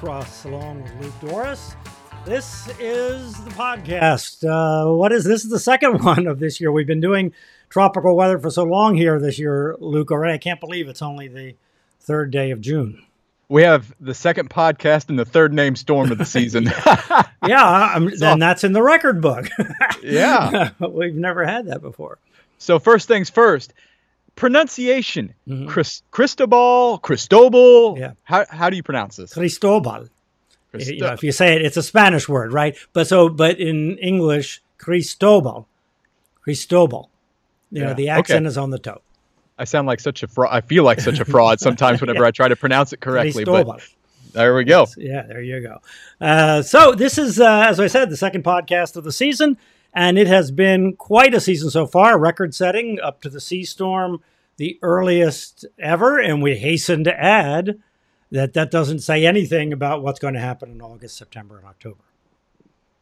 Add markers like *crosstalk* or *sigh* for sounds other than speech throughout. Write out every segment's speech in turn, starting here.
Norcross along with Luke Dorris. This is the podcast. Uh, what is this? Is the second *laughs* one of this year. We've been doing tropical weather for so long here this year, Luke. Already, I can't believe it's only the third day of June. We have the second podcast and the third name storm of the season. *laughs* *laughs* yeah, I'm, and that's in the record book. yeah, we've never had that before. So first things first pronunciation mm-hmm. Chris, Cristobal, Cristobal. Yeah. How, how do you pronounce this? Cristobal. Cristo- you know, if you say it, it's a Spanish word, right? But so, but in English, Cristobal, Cristobal. You yeah. know, the accent okay. is on the toe. I sound like such a fraud. I feel like such a fraud *laughs* sometimes whenever yeah. I try to pronounce it correctly. Cristobal. But there we go. Yes. Yeah, there you go. Uh, so this is, uh, as I said, the second podcast of the season. And it has been quite a season so far, record setting up to the C storm, the earliest ever. And we hasten to add that that doesn't say anything about what's going to happen in August, September, and October.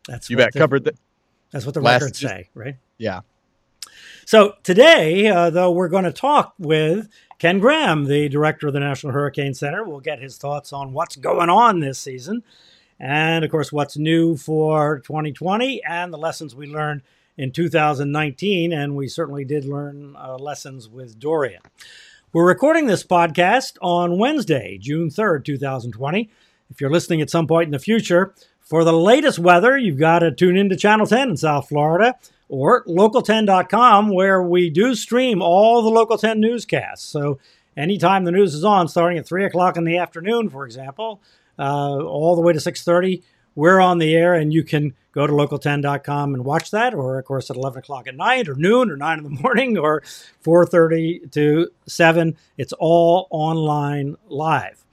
That's you bet the, covered that. That's what the records say, right? Yeah. So today, uh, though, we're going to talk with Ken Graham, the director of the National Hurricane Center. We'll get his thoughts on what's going on this season and of course, what's new for 2020 and the lessons we learned in 2019. And we certainly did learn uh, lessons with Dorian. We're recording this podcast on Wednesday, June 3rd, 2020. If you're listening at some point in the future, for the latest weather, you've got to tune into Channel 10 in South Florida or local10.com, where we do stream all the Local 10 newscasts. So anytime the news is on, starting at 3 o'clock in the afternoon, for example, uh, all the way to 6.30 we're on the air and you can go to local10.com and watch that or of course at 11 o'clock at night or noon or 9 in the *laughs* morning or 4.30 to 7 it's all online live.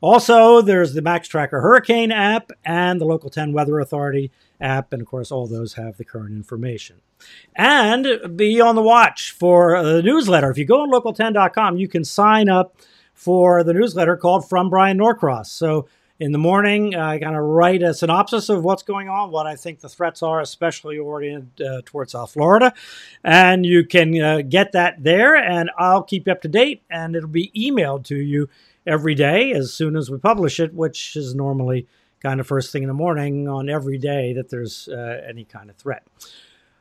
Also there's the max tracker hurricane app and the local 10 weather authority app and of course all those have the current information. And be on the watch for the newsletter. If you go on local10.com you can sign up for the newsletter called from Bryan Norcross. So in the morning. I kind of write a synopsis of what's going on, what I think the threats are, especially oriented uh, towards South Florida. And you can uh, get that there, and I'll keep you up to date, and it'll be emailed to you every day as soon as we publish it, which is normally kind of first thing in the morning on every day that there's uh, any kind of threat.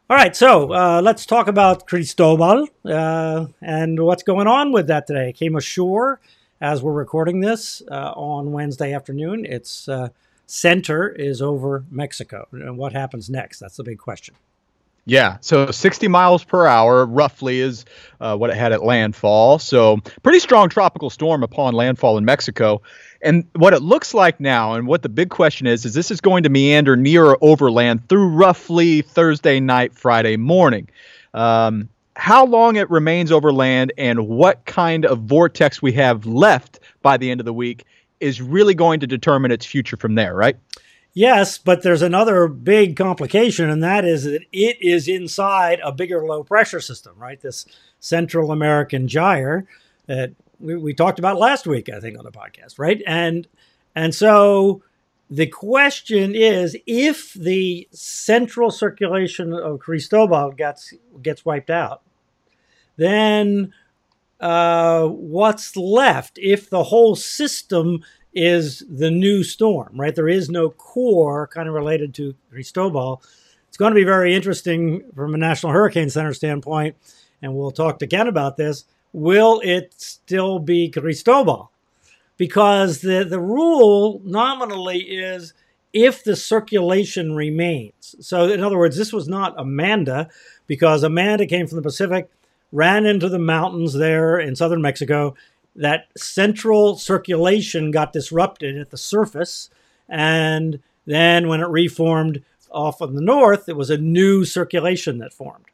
All right, so uh, let's talk about Cristobal uh, and what's going on with that today. It came ashore as we're recording this uh, on Wednesday afternoon. Its uh, center is over Mexico. And what happens next? That's the big question. Yeah, so 60 miles per hour roughly is uh, what it had at landfall. So, pretty strong tropical storm upon landfall in Mexico. And what it looks like now, and what the big question is, is this is going to meander near or overland through roughly Thursday night, Friday morning. Um, how long it remains over land and what kind of vortex we have left by the end of the week is really going to determine its future from there, right? Yes, but there's another big complication, and that is that it is inside a bigger low pressure system, right? This Central American gyre that we, we talked about last week, I think, on the podcast, right? And and so the question is if the central circulation of Cristobal gets gets wiped out, then uh, what's left if the whole system is the new storm, right? There is no core kind of related to Cristobal. It's going to be very interesting from a National Hurricane Center standpoint, and we'll talk to Ken about this. Will it still be Cristobal? Because the, the rule nominally is if the circulation remains. So, in other words, this was not Amanda, because Amanda came from the Pacific ran into the mountains there in southern Mexico. That central circulation got disrupted at the surface. And then when it reformed off of the north, it was a new circulation that formed.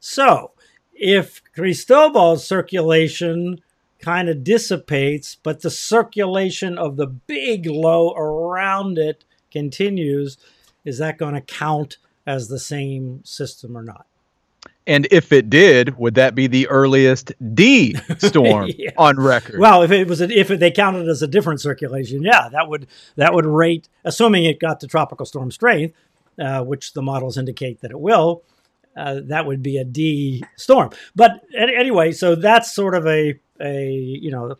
So if Cristobal's circulation kind of dissipates, but the circulation of the big low around it continues, is that going to count as the same system or not? And if it did, would that be the earliest D *laughs* storm yeah. on record? Well, if it was, a, if it, they counted as a different circulation, yeah, that would that would rate, assuming it got to tropical storm strength, uh, which the models indicate that it will. Uh, that would be a D storm. But anyway, so that's sort of a a you know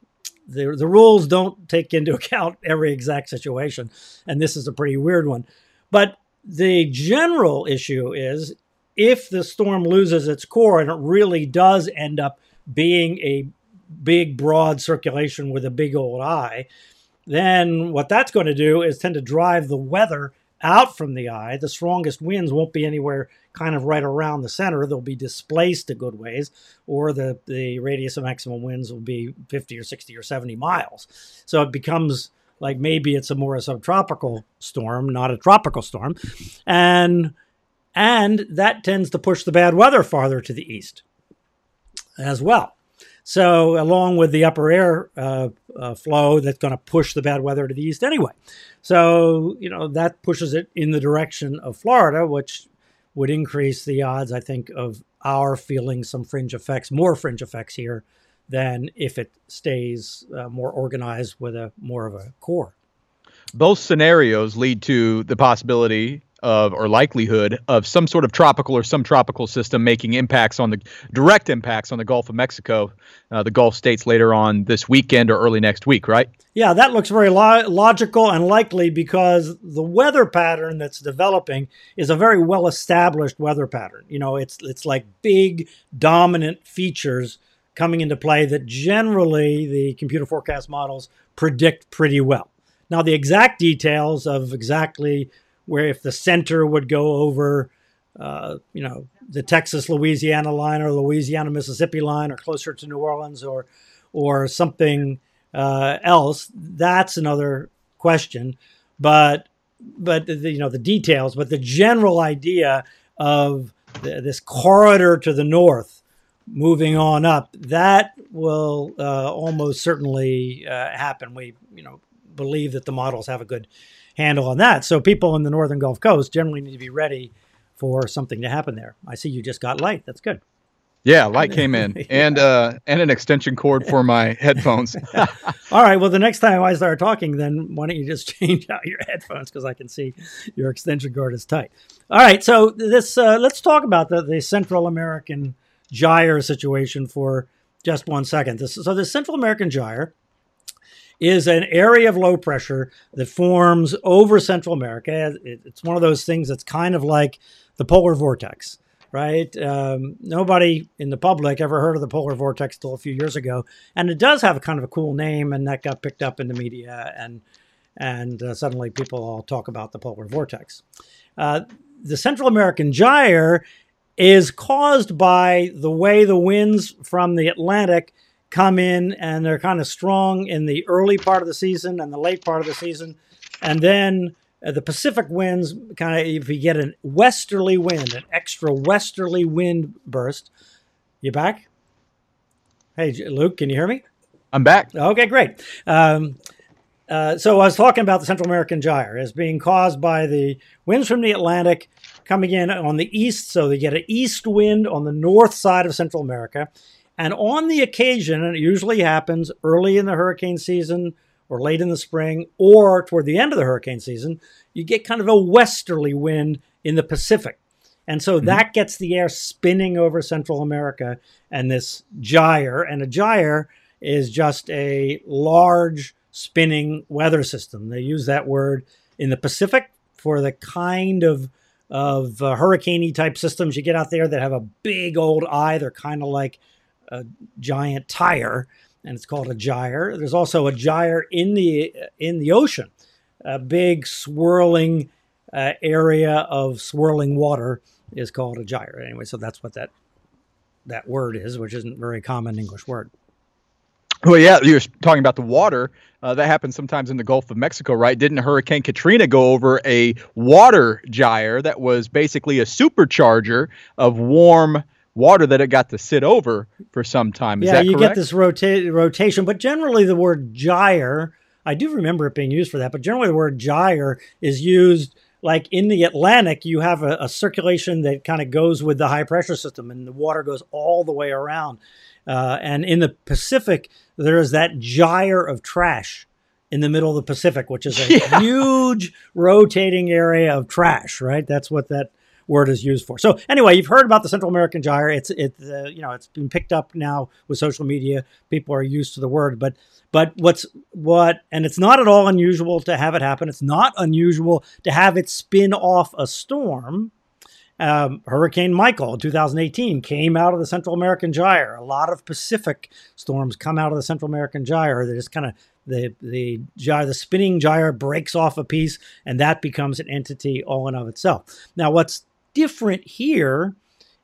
the the rules don't take into *laughs* account every exact situation, and this is a pretty weird one. But the general issue is if the storm loses its core and it really does end up being a big, broad circulation with a big old eye, then what that's going to do is tend to drive the weather out from the eye. The strongest winds won't be anywhere kind of right around the center. They'll be displaced a good ways, or the, the radius of maximum winds will be 50 or 60 or 70 miles. So it becomes like maybe it's a more a subtropical storm, not a tropical storm. And and that tends to push the bad weather farther to the east as well. So, along with the upper air uh, uh, flow that's going to push the bad weather to the east anyway. So, you know, that pushes it in the direction of Florida, which would increase the odds, I think, of our feeling some fringe effects, more fringe effects here than if it stays uh, more organized with a more of a core. Both scenarios lead to the possibility of or likelihood of some sort of tropical or some tropical system making impacts on the direct impacts on the Gulf of Mexico, uh, the Gulf states later on this weekend or early next week, right? Yeah, that looks very lo- logical and likely because the weather pattern that's developing is a very well established weather pattern. You know, it's it's like big dominant features coming into play that generally the computer forecast models predict pretty well. Now, the exact details of exactly where if the center would go over, uh, you know, the Texas Louisiana line or Louisiana Mississippi line or closer to New Orleans or or something uh, else, that's another question. But but the, you know the details, but the general idea of this corridor to the north moving on up that will uh, almost certainly uh, happen. We you know believe that the models have a good handle on that. So people in the northern Gulf Coast generally need to be ready for something to happen there. I see you just got light. That's good. Yeah, light *laughs* came in and uh, and an extension cord for my *laughs* headphones. *laughs* All right. Well, the next time I start talking, then why don't you just change out your headphones because I can see your extension cord is tight. All right. So this uh, let's talk about the, the Central American gyre situation for just one second. This, so the Central American gyre is an area of low pressure that forms over Central America. It's one of those things that's kind of like the polar vortex, right? Um, nobody in the public ever heard of the polar vortex till a few years ago, and it does have a kind of a cool name, and that got picked up in the media, and and uh, suddenly people all talk about the polar vortex. Uh, the Central American gyre is caused by the way the winds from the Atlantic come in and they're kind of strong in the early part of the season and the late part of the season. And then uh, the Pacific winds kind of, if you get a westerly wind, an extra westerly wind burst, you back? Hey, Luke, can you hear me? I'm back. Okay, great. Um, uh, so I was talking about the Central American gyre as being caused by the winds from the Atlantic coming in on the east. So they get an east wind on the north side of Central America. And on the occasion, and it usually happens early in the hurricane season or late in the spring or toward the end of the hurricane season, you get kind of a westerly wind in the Pacific. And so mm-hmm. that gets the air spinning over Central America and this gyre. And a gyre is just a large spinning weather system. They use that word in the Pacific for the kind of of uh, hurricane type systems you get out there that have a big old eye. They're kind of like a giant tire, and it's called a gyre. There's also a gyre in the in the ocean, a big swirling uh, area of swirling water is called a gyre. Anyway, so that's what that that word is, which isn't a very common English word. Well, yeah, you were talking about the water. Uh, that happens sometimes in the Gulf of Mexico, right? Didn't Hurricane Katrina go over a water gyre that was basically a supercharger of warm water that it got to sit over for some time. Is yeah, you correct? get this rota- rotation, but generally the word gyre, I do remember it being used for that, but generally the word gyre is used like in the Atlantic, you have a, a circulation that kind of goes with the high pressure system, and the water goes all the way around. Uh, and in the Pacific, there is that gyre of trash in the middle of the Pacific, which is a *laughs* yeah. huge rotating area of trash, right? That's what that word is used for. So anyway, you've heard about the Central American gyre. It's it uh, you know it's been picked up now with social media. People are used to the word, but but what's what and it's not at all unusual to have it happen. It's not unusual to have it spin off a storm. Um, Hurricane Michael in 2018 came out of the Central American Gyre. A lot of Pacific storms come out of the Central American Gyre. They just kind of the the gyre, the spinning gyre breaks off a piece, and that becomes an entity all in of itself. Now, what's different here,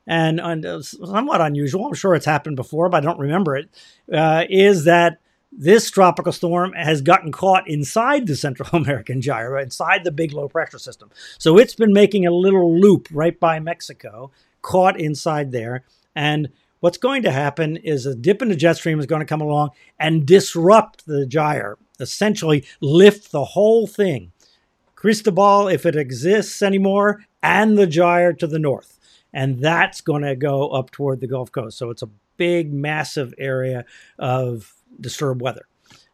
and, and uh, somewhat unusual, I'm sure it's happened before, but I don't remember it, uh, is that this tropical storm has gotten caught inside the Central *laughs* American gyre, inside the big low pressure system. So it's been making a little loop right by Mexico, caught inside there, and what's going to happen is a dip in the jet stream is going to come along and disrupt the gyre, essentially lift the whole thing. Cristobal, if it exists anymore, and the gyre to the north. And that's going to go up toward the Gulf Coast. So it's a big, massive area of disturbed weather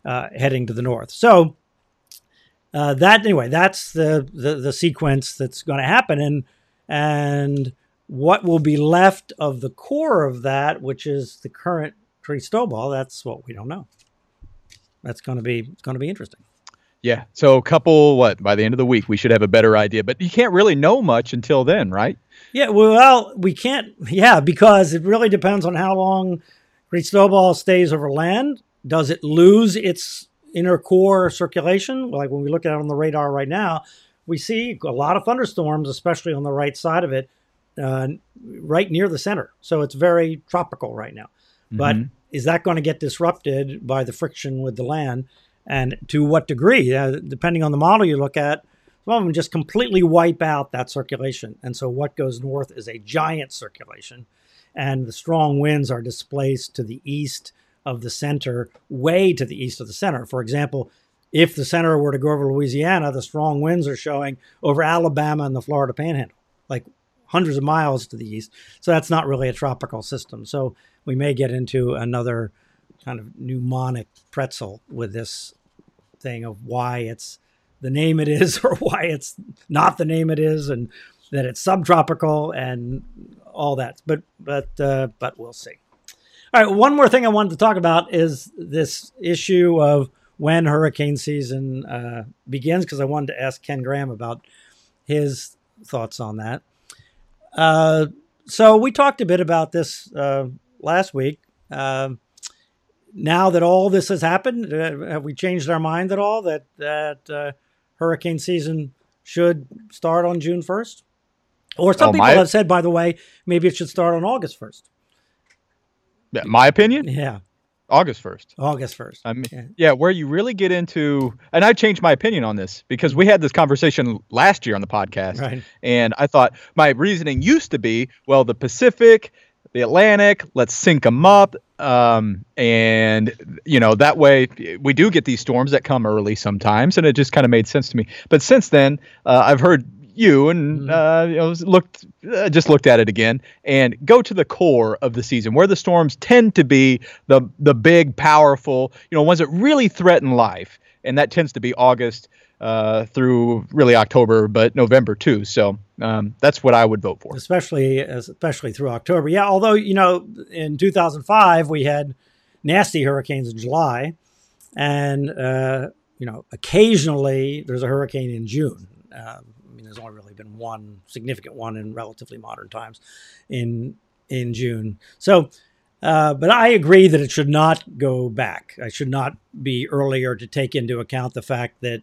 uh, heading to the north. So uh, that anyway, that's the, the the sequence that's going to happen, and and what will be left of the core of that, which is the current Cristobal, that's what we don't know. That's going to be going to be interesting. Yeah. So a couple what by the end of the week we should have a better idea, but you can't really know much until then, right? Yeah. Well, we can't. Yeah, because it really depends on how long Cristobal stays over land. Does it lose its inner core circulation? Like when we look at it on the radar right now, we see a lot of thunderstorms, especially on the right side of it uh, right near the center. So it's very tropical right now. Mm-hmm. But is that going to get disrupted by the friction with the land? And to what degree? Uh, depending on the model you look at, some of them just completely wipe out that circulation. And so what goes north is a giant circulation. And the strong winds are displaced to the east of the center, way to the east of the center. For example, if the center were to go over Louisiana, the strong winds are showing over Alabama and the Florida Panhandle, like hundreds of miles to the east. So that's not really a tropical system. So we may get into another kind of mnemonic pretzel with this thing of why it's the name it is *laughs* or why it's not the name it is and that it's subtropical and all that. But but uh, but we'll see. All right, one more thing I wanted to talk about is this issue of when hurricane season uh, begins because I wanted to ask Ken Graham about his thoughts on that. Uh, so we talked a bit about this uh, last week. Now that all this has happened, uh, have we changed our mind at all that that uh, hurricane season should start on June first? Or some oh, people my... have said, by the way, maybe it should start on August first. Yeah, my opinion. Yeah. August 1st. August 1st. I mean, yeah. yeah, where you really get into, and I changed my opinion on this because we had this conversation last year on the podcast. Right. And I thought my reasoning used to be, well, the Pacific, the Atlantic, let's sync them up. Um, and, you know, that way we do get these storms that come early sometimes. And it just kind of made sense to me. But since then, uh, I've heard you and mm-hmm. uh, you know, looked uh, just looked at it again and go to the core of the season where the storms tend to be the the big powerful you know ones that really threaten life and that tends to be August uh, through really October but November too so um, that's what I would vote for especially especially through October yeah although you know in 2005 we had nasty hurricanes in July and uh, you know occasionally there's a hurricane in June um, I mean there's only really been one significant one in relatively modern times in in June. So, uh, but I agree that it should not go back. I should not be earlier to take into account the fact that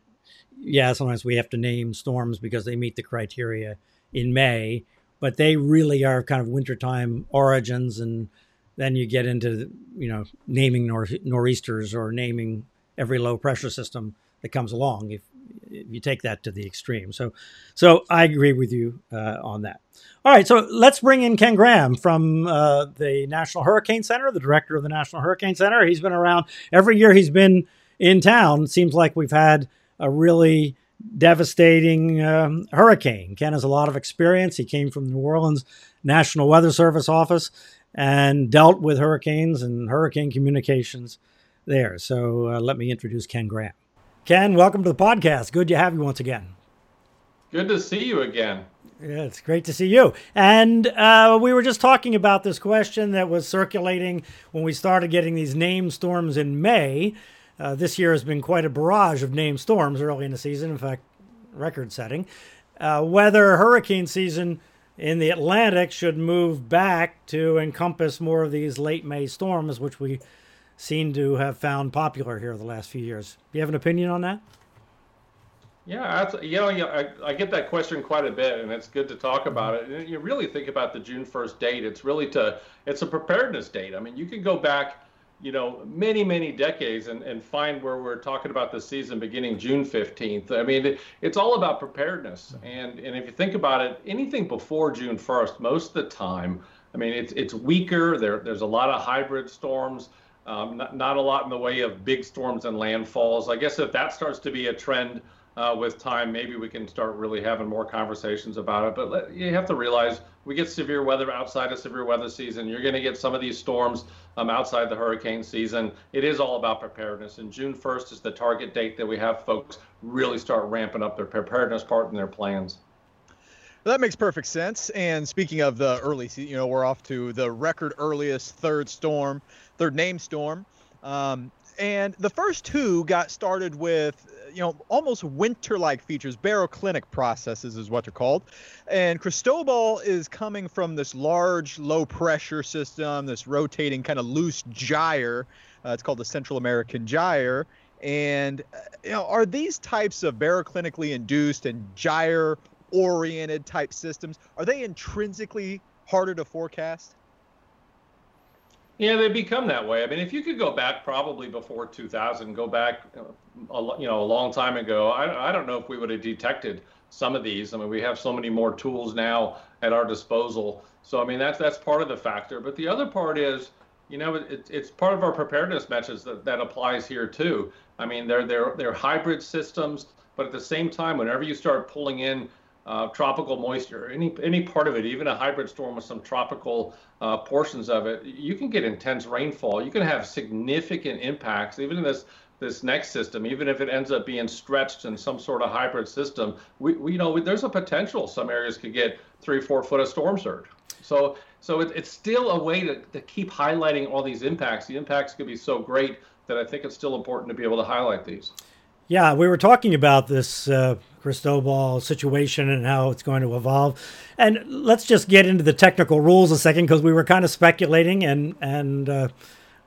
yeah, sometimes we have to name storms because they meet the criteria in May, but they really are kind of wintertime origins, and then you get into you know naming nor- nor'easters or naming every low pressure system that comes along. If you take that to the extreme. So, so I agree with you uh, on that. All right, so let's bring in Ken Graham from uh, the National Hurricane Center, the director of the National Hurricane Center. He's been around every year. He's been in town. It seems like we've had a really devastating um, hurricane. Ken has a lot of experience. He came from New Orleans National Weather Service office and dealt with hurricanes and hurricane communications there. So uh, let me introduce Ken Graham. Ken, welcome to the podcast. Good to have you once again. Good to see you again. Yeah, it's great to see you. And uh, we were just talking about this question that was circulating when we started getting these name storms in May. Uh, this year has been quite a barrage of named storms early in the season, in fact, record setting. Uh, whether hurricane season in the Atlantic should move back to encompass more of these late May storms, which we seem to have found popular here the last few years. Do you have an opinion on that? Yeah, you know, I, I, get that question quite a bit, and it's good to talk about it. And you really think about the June 1st date. It's really to it's a preparedness date. I mean, you can go back, you know, many many decades and, and find where we're talking about the season beginning June 15th. I mean, it, it's all about preparedness. And and if you think about it, anything before June 1st, most of the time, I mean, it's it's weaker. There there's a lot of hybrid storms. Um, not, not a lot in the way of big storms and landfalls. I guess if that starts to be a trend uh, with time, maybe we can start really having more conversations about it. But let, you have to realize we get severe weather outside of severe weather season. You're going to get some of these storms um, outside the hurricane season. It is all about preparedness. And June 1st is the target date that we have folks really start ramping up their preparedness part in their plans. That makes perfect sense. And speaking of the early, you know, we're off to the record earliest third storm, third name storm. Um, and the first two got started with you know, almost winter-like features. baroclinic processes is what they're called. And Cristobal is coming from this large, low-pressure system, this rotating kind of loose gyre. Uh, it's called the Central American gyre. And uh, you know, are these types of baroclinically induced and gyre-oriented type systems are they intrinsically harder to forecast? Yeah, they become that way. I mean, if you could go back probably before 2000, go back, uh, a, you know, a long time ago, I, I don't know if we would have detected some of these. I mean, we have so many more tools now at our disposal. So, I mean, that's that's part of the factor. But the other part is, you know, it, it's part of our preparedness message that, that applies here too. I mean, they're they're they're hybrid systems, but at the same time, whenever you start pulling in uh, tropical moisture, any any part of it, even a hybrid storm with some tropical uh, portions of it, you can get intense rainfall. You can have significant impacts, even in this this next system, even if it ends up being stretched in some sort of hybrid system. We, we you know we, there's a potential some areas could get three four foot of storm surge. So so it, it's still a way to, to keep highlighting all these impacts. The impacts could be so great that I think it's still important to be able to highlight these. Yeah, we were talking about this uh, Cristobal situation and how it's going to evolve. And let's just get into the technical rules a second because we were kind of speculating and, and uh,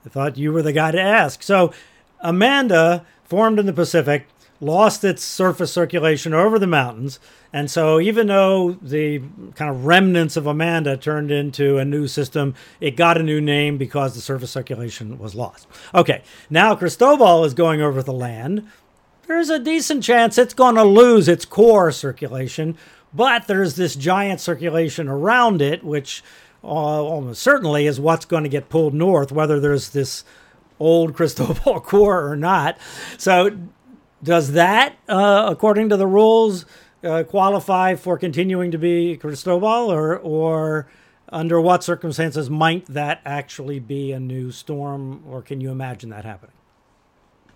I thought you were the guy to ask. So, Amanda, formed in the Pacific, lost its surface circulation over the mountains. And so, even though the kind of remnants of Amanda turned into a new system, it got a new name because the surface circulation was lost. Okay, now Cristobal is going over the land there's a decent chance it's going to lose its core circulation, but there's this giant circulation around it, which uh, almost certainly is what's going to get pulled north, whether there's this old *laughs* Cristobal core or not. So, does that, uh, according to the rules, uh, qualify for continuing to be Cristobal, or or under what circumstances might that actually be a new storm, or can you imagine that happening?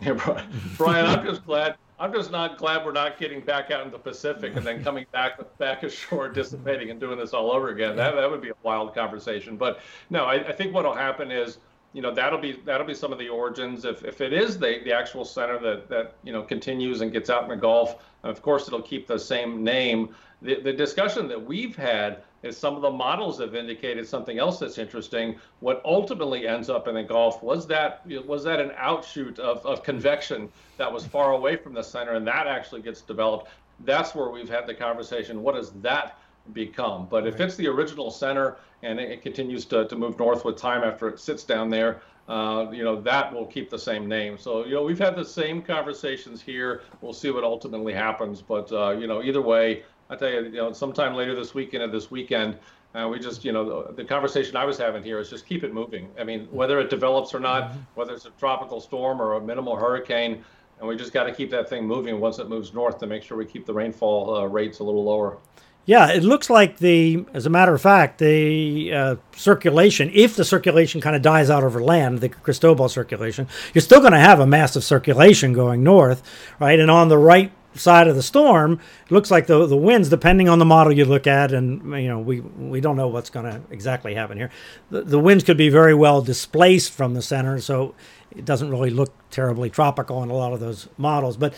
Yeah, *laughs* Bryan, I'm just glad. I'm just not glad we're not getting back out in the Pacific and then coming back back ashore, dissipating and doing this all over again. That that would be a wild conversation. But no, I, I think what'll happen is, you know, that'll be that'll be some of the origins. If if it is the the actual center that that you know continues and gets out in the Gulf, of course it'll keep the same name. The the discussion that we've had is some of the models have indicated something else that's interesting. What ultimately ends up in the Gulf was that was that an outshoot of, of convection that was far away from the center, and that actually gets developed. That's where we've had the conversation. What does that become? But if it's the original center and it, continues to, to move north with time after it sits down there, uh, you know, that will keep the same name. So, you know, we've had the same conversations here. We'll see what ultimately happens. But, uh, you know, either way, I tell you, you know, sometime later this weekend or this weekend, uh, we just, you know, the, the, conversation I was having here is just keep it moving. I mean, whether it develops or not, mm-hmm. whether it's a tropical storm or a minimal hurricane, and we just got to keep that thing moving once it moves north to make sure we keep the rainfall uh, rates a little lower. Yeah, it looks like the, as a matter of fact, the uh, circulation, if the circulation kind of dies out over land, the Cristobal circulation, you're still going to have a massive circulation going north, right? And on the right side of the storm, it looks like the the winds, depending on the model you look at, and you know we we don't know what's going to exactly happen here. The, the winds could be very well displaced from the center, so it doesn't really look terribly tropical in a lot of those models. But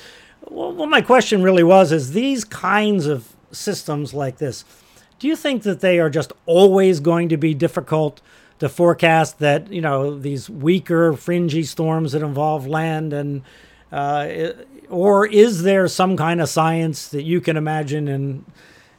well, what my question really was is these kinds of systems like this. Do you think that they are just always going to be difficult to forecast? That you know these weaker, fringy storms that involve land and uh, or is there some kind of science that you can imagine in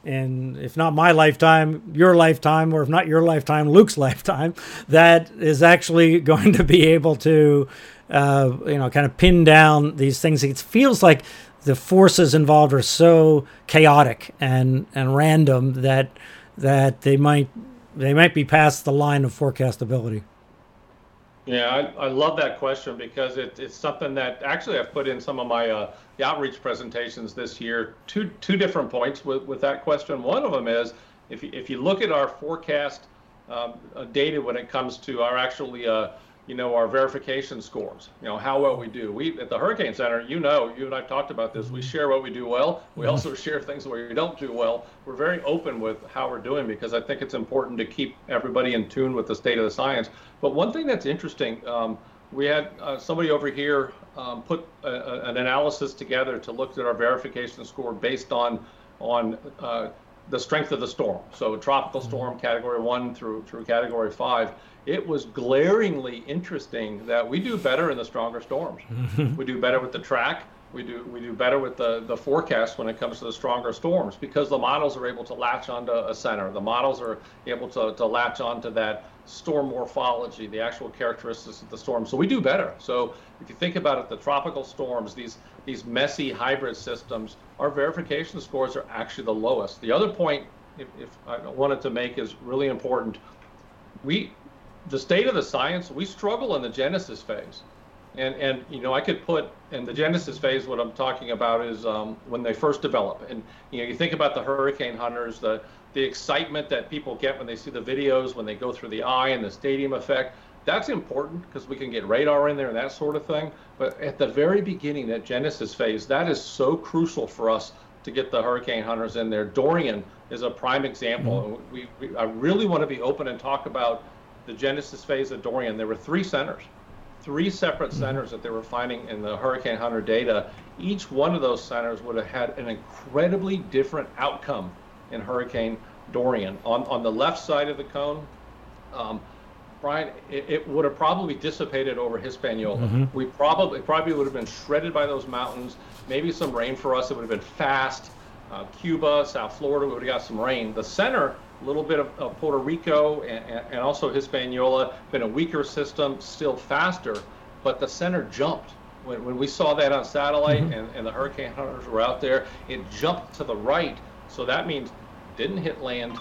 and if not my lifetime, your lifetime, or if not your lifetime, Luke's *laughs* lifetime, that is actually *laughs* going to be able to, uh, you know, kind of pin down these things. It feels like the forces involved are so chaotic and and random that that they might they might be past the line of forecastability. Yeah, I, I love that question because it, it's something that actually I've put in some of my uh, the outreach presentations this year. Two two different points with, with that question. One of them is if you, if you look at our forecast um, uh, data when it comes to our actually uh, you know, our verification scores, you know, how well we do. We at the Hurricane Center, you know, you and I've talked about this. We share what we do well. We mm-hmm. also share things where we don't do well. We're very open with how we're doing because I think it's important to keep everybody in tune with the state of the science. But one thing that's interesting, um, we had uh, somebody over here um, put a, a, an analysis together to look at our verification score based on on uh, the strength of the storm. So tropical mm-hmm. storm category one through through category five it was glaringly interesting that we do better in the stronger storms. Mm-hmm. *laughs* we do better with the track. We do we do better with the, the forecast when it comes to the stronger storms because the models are able to latch onto a center. The models are able to, to latch onto that storm morphology, the actual characteristics of the storm. So we do better. So if you think about it, the tropical storms, these these messy hybrid systems, our verification scores are actually the lowest. The other point, if, if I wanted to make, is really important. We the state of the science, we struggle in the genesis phase. And, and you know, I could put in the genesis phase, what I'm talking about is um, when they first develop. And, you know, you think about the hurricane hunters, the, the excitement that people get when they see the videos, when they go through the eye and the stadium effect. That's important because we can get radar in there and that sort of thing. But at the very beginning, that genesis phase, that is so crucial for us to get the hurricane hunters in there. Dorian is a prime example. Mm-hmm. We, we, I really want to be open and talk about the genesis phase of Dorian, there were three centers, three separate mm-hmm. centers that they were finding in the Hurricane Hunter data. Each one of those centers would have had an incredibly different outcome in Hurricane Dorian. On, on the left side of the cone, um, Bryan, it, it, would have probably dissipated over Hispaniola. Mm-hmm. We probably probably would have been shredded by those mountains. Maybe some rain for us. It would have been fast. Uh, Cuba, South Florida, we would have got some rain. The center a little bit of, of Puerto Rico and, and, also Hispaniola, been a weaker system, still faster, but the center jumped. When, when we saw that on satellite mm-hmm. and, and the hurricane hunters were out there, it jumped to the right. So that means didn't hit land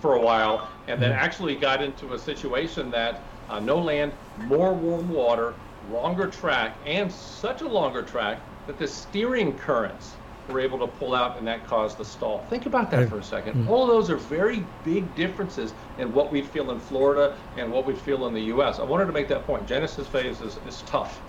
for a while and then mm-hmm. actually got into a situation that uh, no land, more warm water, longer track, and such a longer track that the steering currents were able to pull out and that caused the stall. Think about that for a 2nd mm-hmm. All of those are very big differences in what we feel in Florida and what we feel in the U.S. I wanted to make that point. Genesis phase is, is tough.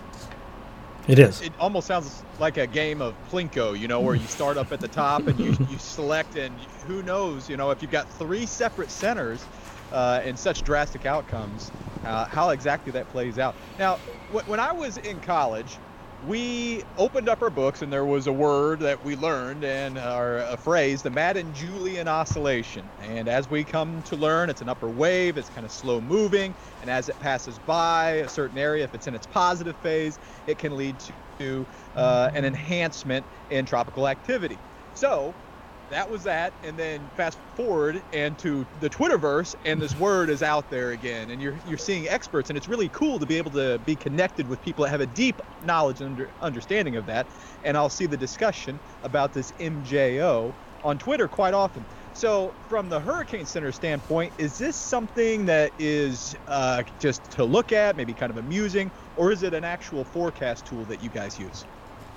It is. It almost sounds like a game of Plinko, you know, where you start up at the top and you, *laughs* you select, and who knows, you know, if you've got three separate centers uh, and such drastic outcomes, uh, how exactly that plays out. Now, w- when I was in college, we opened up our books and there was a word that we learned and or a phrase the madden-julian oscillation. And as we come to learn it's an upper wave it's kind of slow moving and as it passes by a certain area if it's in its positive phase it can lead to uh, an enhancement in tropical activity. So that was that and then fast forward and to the twitterverse and this word is out there again and you're you're seeing experts and it's really cool to be able to be connected with people that have a deep knowledge and under, understanding of that and I'll see the discussion about this MJO on Twitter quite often. So from the Hurricane Center standpoint is this something that is uh, just to look at maybe kind of amusing or is it an actual forecast tool that you guys use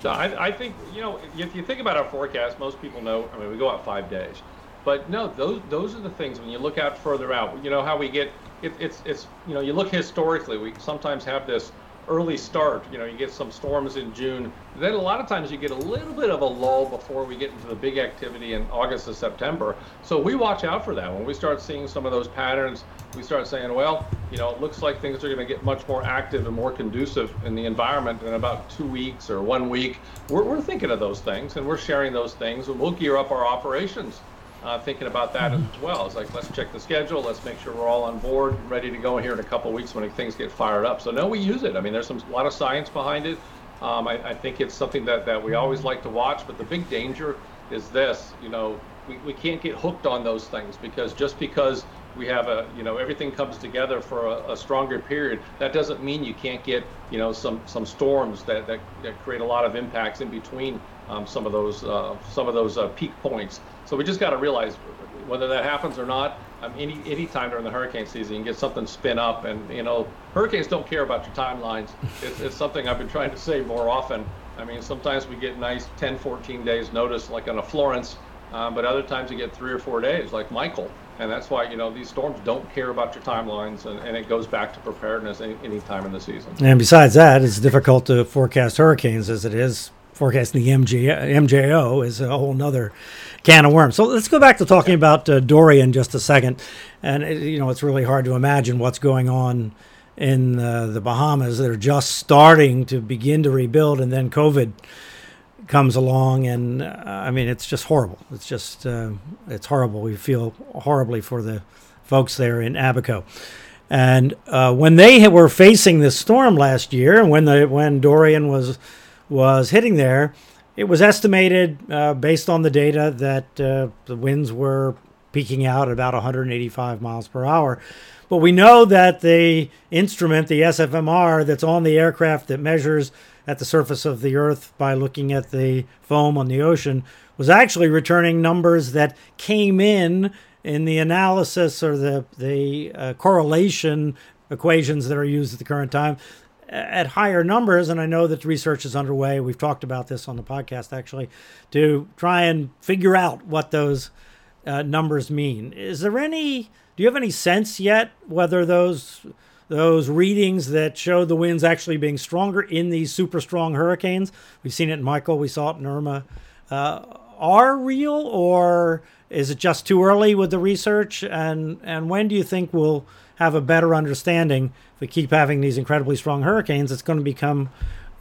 so I, I, think you know if you think about our forecast, most people know. I mean, we go out five days, but no, those those are the things when you look out further out. You know how we get it, it's it's you know you look historically. We sometimes have this early start. You know, you get some storms in June. Then a lot of times you get a little bit of a lull before we get into the big activity in August and September. So we watch out for that. When we start seeing some of those patterns, we start saying, well, you know, it looks like things are going to get much more active and more conducive in the environment in about two weeks or one week. We're, we're thinking of those things and we're sharing those things and we'll gear up our operations uh, thinking about that as well. It's like let's check the schedule, let's make sure we're all on board, ready to go here in a couple weeks when things get fired up. So no, we use it. I mean, there's some a lot of science behind it. Um, I, I, think it's something that, that we always like to watch, but the big danger is this. You know, we, we can't get hooked on those things because just because we have a you know everything comes together for a, a, stronger period that doesn't mean you can't get you know some some storms that that, that create a lot of impacts in between um, some of those uh, some of those uh, peak points so we just got to realize whether that happens or not. Um, any any time during the hurricane season, you can get something spin up, and you know hurricanes don't care about your timelines. *laughs* It's, it's something I've been trying to say more often. I mean, sometimes we get nice 10, 14 days notice, like on a Florence, um, but other times you get three or four days, like Michael. And that's why you know these storms don't care about your timelines, and, and it goes back to preparedness any, any time in the season. And besides that, it's difficult to forecast hurricanes as it is forecasting the MJ, MJO is a whole nother can of worms. So let's go back to talking about uh, Dorian just a second. And, it, you know, it's really hard to imagine what's going on in uh, the Bahamas. They're just starting to begin to rebuild, and then COVID comes along. And uh, I mean, it's just horrible. It's just, uh, it's horrible. We feel horribly for the folks there in Abaco. And uh, when they were facing this storm last year, and when the when Dorian was was hitting there, it was estimated uh, based on the data that uh, the winds were peaking out at about 185 miles per hour. But we know that the instrument, the SFMR, that's on the aircraft that measures at the surface of the Earth by looking at the foam on the ocean, was actually returning numbers that came in in the analysis or the the uh, correlation equations that are used at the current time at higher numbers, and I know that research is underway. We've talked about this on the podcast actually to try and figure out what those uh, numbers mean. Is there any? Do you have any sense yet whether those those readings that show the winds actually being stronger in these super strong hurricanes? We've seen it in Michael. We saw it in Irma. Uh, are real, or is it just too early with the research? And and when do you think we'll have a better understanding if we keep having these incredibly strong hurricanes, it's going to become,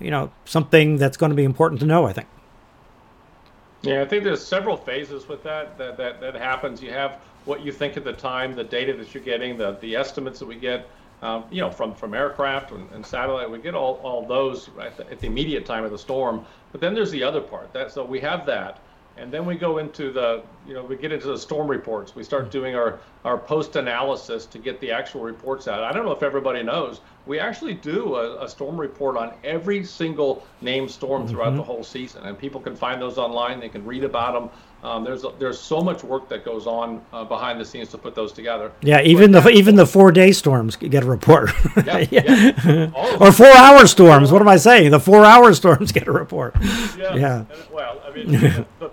you know, something that's going to be important to know. I think. Yeah, I think there's several phases with that that that, that happens. You have what you think at the time, the data that you're getting, the the estimates that we get. Um, you know, from, from aircraft and, and, satellite, we get all, all those at the, at the immediate time of the storm. But then there's the other part. That so we have that, and then we go into the, you know, we get into the storm reports. We start doing our, our post analysis to get the actual reports out. I don't know if everybody knows, we actually do a, a storm report on every single named storm throughout mm-hmm. the whole season. And people can find those online, they can read about them. Um, there's there's so much work that goes on uh, behind the scenes to put those together. Yeah, even but the even the four day storms get a report. *laughs* Yeah, yeah. or four hour storms. What am I saying? The four hour storms get a report. Yeah. yeah. And, well, I mean, the,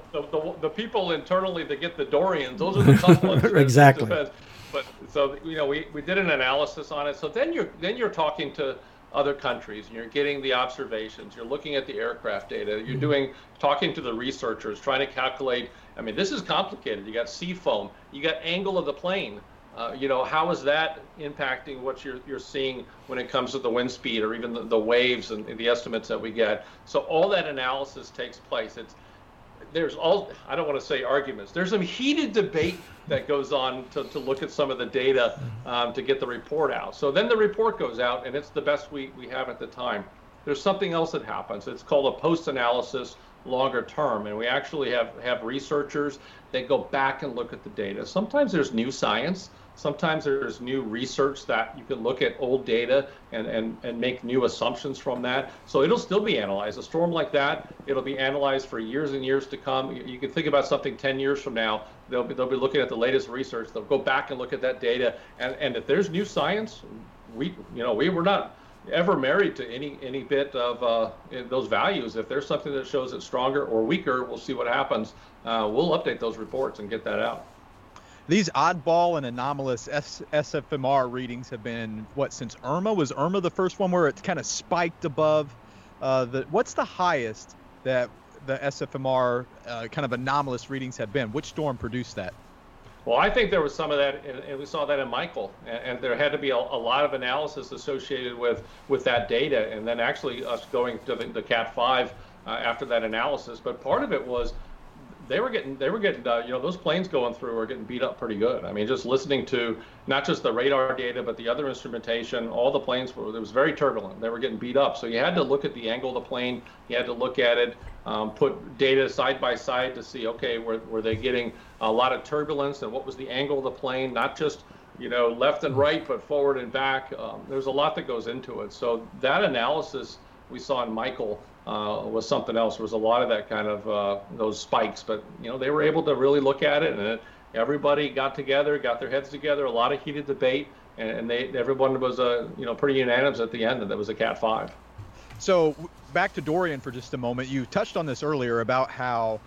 the, people internally that get the Dorians, those are the tough *laughs* ones. exactly. But so you know, we, we did an analysis on it. So then you're then you're talking to other countries and you're getting the observations you're looking at the aircraft data you're mm-hmm. doing talking to the researchers trying to calculate I mean, this is complicated. You got sea foam, you got angle of the plane. Uh, you know, how is that impacting what you're, you're seeing when it comes to the wind speed or even the, the waves and, and the estimates that we get? So all that analysis takes place. It's there's all I don't want to say arguments. There's some heated debate that goes on to, to look at some of the data um, to get the report out. So then the report goes out, and it's the best we, we have at the time. There's something else that happens. It's called a post analysis longer term. And we actually have, have researchers that go back and look at the data. Sometimes there's new science. Sometimes there's new research that you can look at old data and, and, and make new assumptions from that. So it'll still be analyzed. A storm like that, it'll be analyzed for years and years to come. You, can think about something 10 years from now. They'll be, they'll be looking at the latest research. They'll go back and look at that data. And, and if there's new science, we, you know, we were not ever married to any any bit of uh, those values. If there's something that shows it's stronger or weaker, we'll see what happens. Uh, we'll update those reports and get that out. These oddball and anomalous S- SFMR readings have been what since Irma was Irma the first one where it kind of spiked above uh, the what's the highest that the SFMR uh, kind of anomalous readings have been? Which storm produced that? Well, I think there was some of that, and we saw that in Michael, and, there had to be a, lot of analysis associated with with that data, and then actually us going to the, the Cat Five uh, after that analysis. But part of it was they were getting they were getting uh, you know those planes going through were getting beat up pretty good. I mean, just listening to not just the radar data but the other instrumentation, all the planes were it was very turbulent. They were getting beat up, so you had to look at the angle of the plane. You had to look at it, um, put data side by side to see okay were were they getting a lot of turbulence and what was the angle of the plane, not just you know left and right but forward and back. Um, there's a lot that goes into it. So that analysis we saw in Michael uh, was something else. There was a lot of that kind of uh, those spikes, but you know they were able to really look at it, and it, everybody got together, got their heads together. A lot of heated debate, and, and they everyone was uh, you know pretty unanimous at the end that it was a Cat Five. So back to Dorian for just a moment. You touched on this earlier about how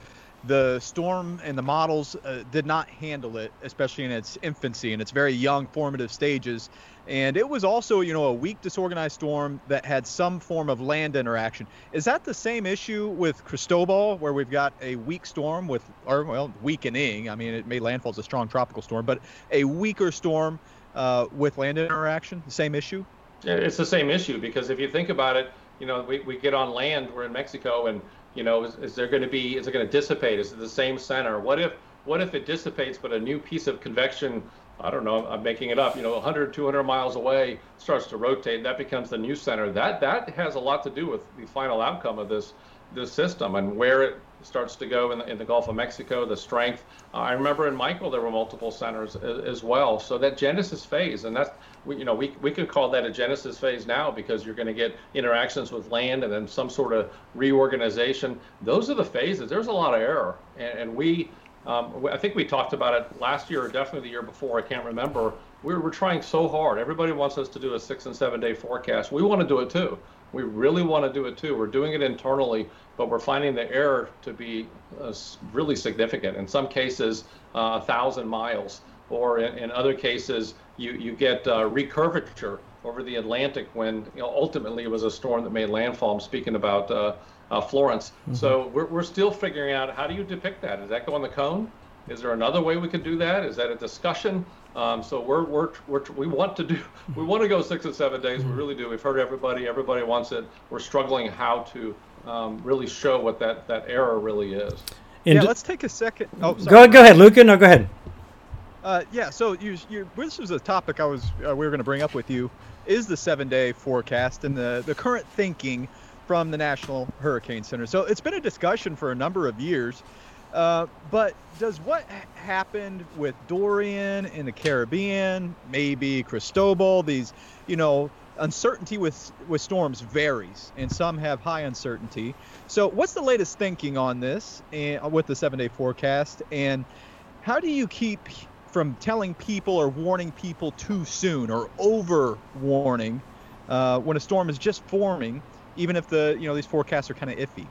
the storm and the models uh, did not handle it, especially in its infancy and its very young formative stages. And it was also, you know, a weak, disorganized storm that had some form of land interaction. Is that the same issue with Cristobal, where we've got a weak storm with, or well, weakening? I mean, it made landfall as a strong tropical storm, but a weaker storm uh, with land interaction. The same issue. It's the same issue because if you think about it, you know, we, we get on land. We're in Mexico, and you know, is, is there going to be? Is it going to dissipate? Is it the same center? What if what if it dissipates, but a new piece of convection I don't know, I'm making it up, you know, 100, 200 miles away starts to rotate. That becomes the new center. That that has a lot to do with the final outcome of this this system and where it starts to go in the, in the Gulf of Mexico, the strength. Uh, I remember in Michael there were multiple centers as, as, well. So that genesis phase, and that's we, you know we we could call that a genesis phase now because you're going to get interactions with land and then some sort of reorganization. Those are the phases. There's a lot of error, and, and we um, I think we talked about it last year or definitely the year before. I can't remember. We're, we're trying so hard. Everybody wants us to do a six and seven day forecast. We want to do it too. We really want to do it too. We're doing it internally, but we're finding the error to be uh, really significant. In some cases, uh, a thousand miles, or in, in, other cases, you you get uh, recurvature over the Atlantic when you know, ultimately it was a storm that made landfall. I'm speaking about uh, Florence. Mm-hmm. So we're, we're still figuring out how do you depict that? Does that go on the cone? Is there another way we could do that? Is that a discussion? Um, so we're, we're, we're, we want to do we want to go six and seven days. We mm-hmm. really do. We've heard everybody. Everybody wants it. We're struggling how to um, really show what that, that error really is. And yeah, let's take a second. Oh, sorry. go go ahead, Luca. No, go ahead. Uh, yeah, so you, you, this was a topic I was uh, we were going to bring up with you is the seven day forecast and the the current thinking from the National Hurricane Center. So it's been a discussion for a number of years. Uh, but does what happened with Dorian in the Caribbean, maybe Cristobal, these, you know, uncertainty with with storms varies, and some have high uncertainty. So, what's the latest thinking on this and uh, with the seven-day forecast, and how do you keep from telling people or warning people too soon or over warning uh, when a storm is just forming? Even if the you know these forecasts are kind of iffy.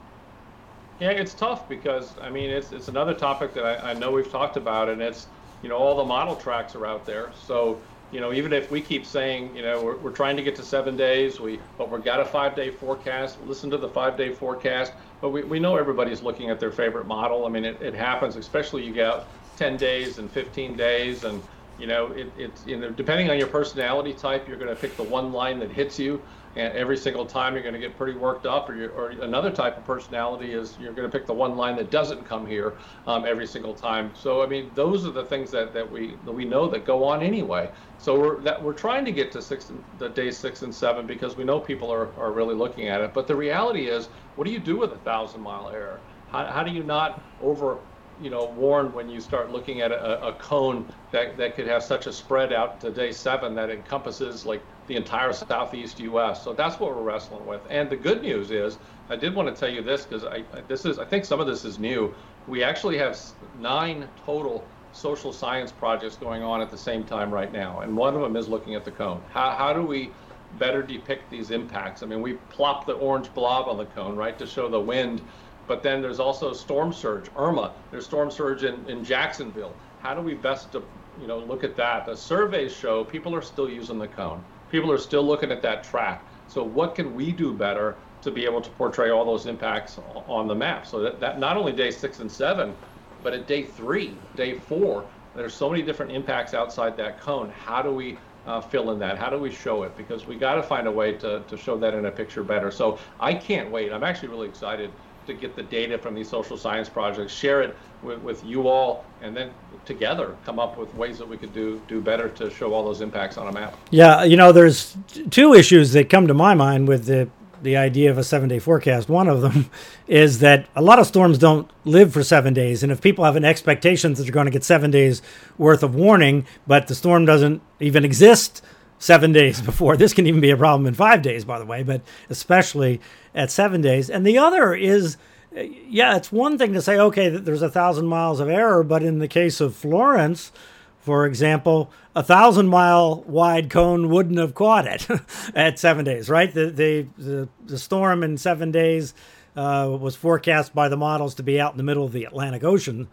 Yeah, it's tough because I mean it's it's another topic that I, I know we've talked about, and it's you know all the model tracks are out there. So you know even if we keep saying you know we're, we're trying to get to seven days, we but we've got a five day forecast. Listen to the five day forecast, but we, we know everybody's looking at their favorite model. I mean it, it happens, especially you get 10 days and 15 days and you know it, it's you know depending on your personality type you're going to pick the one line that hits you and every single time you're going to get pretty worked up or, or another type of personality is you're going to pick the one line that doesn't come here um, every single time. So i mean those are the things that, that we that we know that go on anyway. So we're that we're trying to get to six the day six and seven because we know people are, are really looking at it. But the reality is what do you do with a thousand mile error? How, how do you not over you know warned when you start looking at a, a, cone that, that could have such a spread out to day seven that encompasses like the entire southeast U.S. So that's what we're wrestling with. And the good news is, I did want to tell you this because I this is I think some of this is new. We actually have nine total social science projects going on at the same time right now, and one of them is looking at the cone. How how do we better depict these impacts? I mean, we plop the orange blob on the cone right to show the wind but then there's also storm surge, Irma. There's storm surge in, in Jacksonville. how do we best, you know, look at that? The surveys show people are still using the cone. People are still looking at that track. So what can we do better to be able to portray all those impacts on the map? So that, that not only day six and seven, but at day three, day four, there's so many different impacts outside that cone. How do we uh, fill in that? How do we show it? Because we got to find a way to, to show that in a picture better. So I can't wait. I'm actually really excited to get the data from these social science projects, share it with, with you all, and then together come up with ways that we could do do better to show all those impacts on a map. Yeah, you know, there's two issues that come to my mind with the the idea of a seven day forecast. One of them *laughs* is that a lot of storms don't live for seven days. And if people have an expectation that they're going to get seven days worth of warning, but the storm doesn't even exist seven days *laughs* before, this can even be a problem in five days, by the way, but especially at seven days. And the other is, yeah, it's one thing to say, okay, there's a thousand miles of error, but in the case of Florence, for example, a thousand mile wide cone wouldn't have caught it *laughs* at seven days, right? The, the, the, the storm in seven days uh, was forecast by the models to be out in the middle of the Atlantic Ocean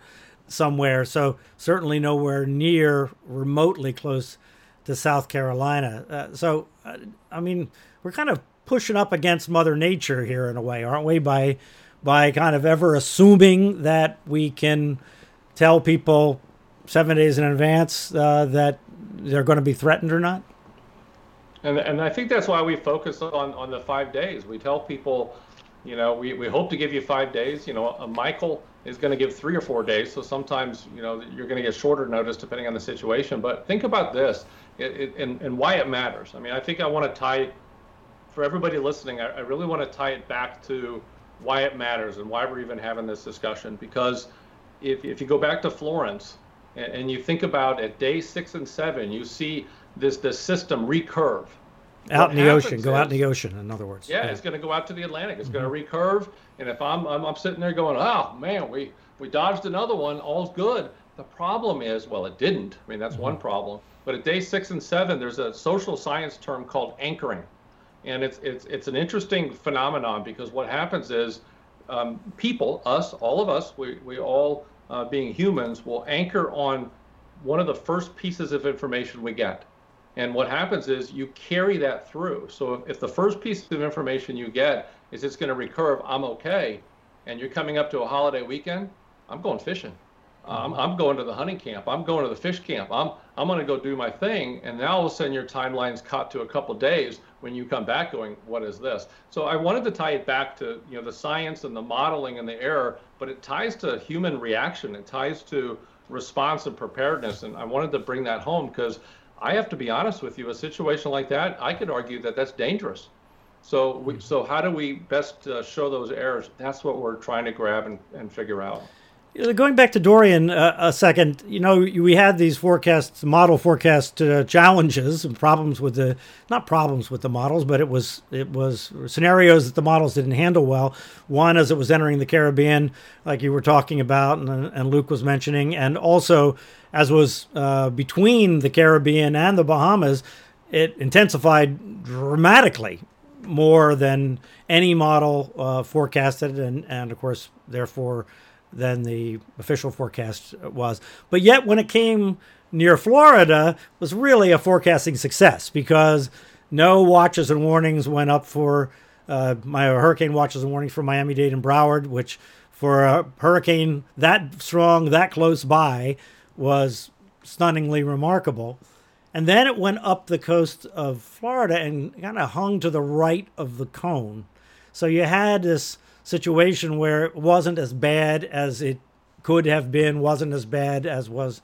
somewhere. So, certainly nowhere near remotely close to South Carolina. Uh, so, uh, I mean, we're kind of pushing up against Mother Nature here in a way, aren't we? By, by kind of ever assuming that we can tell people seven days in advance uh, that they're going to be threatened or not? And, and I think that's why we focus on, on the five days. We tell people, you know, we, we hope to give you five days. You know, Michael is going to give three or four days. So sometimes, you know, you're going to get shorter notice depending on the situation. But think about this it, it, and, and why it matters. I mean, I think I want to tie, for everybody listening, I, I really want to tie it back to why it matters and why we're even having this discussion. Because if, if you go back to Florence, and, and you think about at day six and seven, you see this this system recurve. Out what in the ocean, go is, out in the ocean. In other words, yeah, yeah. it's going to go out to the Atlantic. It's mm-hmm. going to recurve, and if I'm, I'm I'm sitting there going, oh man, we we dodged another one, all's good. The problem is, well, it didn't. I mean, that's mm-hmm. one problem. But at day six and seven, there's a social science term called anchoring, and it's it's it's an interesting phenomenon because what happens is um, people, us, all of us, we we all uh, being humans, will anchor on one of the first pieces of information we get. And what happens is you carry that through. So if, if the first piece of information you get is it's going to recurve, I'm okay, and you're coming up to a holiday weekend, I'm going fishing. Um, I'm going to the hunting camp. I'm going to the fish camp. I'm I'm going to go do my thing. And now all of a sudden your timeline's cut to a couple days when you come back going, what is this? So I wanted to tie it back to you know the science and the modeling and the error, but it ties to human reaction. It ties to response and preparedness. And I wanted to bring that home because I have to be honest with you. A situation like that, I could argue that that's dangerous. So we, so how do we best uh, show those errors? That's what we're trying to grab and, and figure out. Going back to Dorian uh, a second, you know, we had these forecasts, model forecast uh, challenges and problems with the, not problems with the models, but it was it was scenarios that the models didn't handle well. One, as it was entering the Caribbean, like you were talking about, and, and Luke was mentioning, and also as was uh, between the Caribbean and the Bahamas, it intensified dramatically more than any model uh, forecasted, and and of course, therefore than the official forecast was. But yet, when it came near Florida, was really a forecasting success because no watches and warnings went up for uh, my hurricane watches and warnings for Miami Dade and Broward, which for a hurricane that strong, that close by, was stunningly remarkable. And then it went up the coast of Florida and kind of hung to the right of the cone. So you had this situation where it wasn't as bad as it could have been, wasn't as bad as was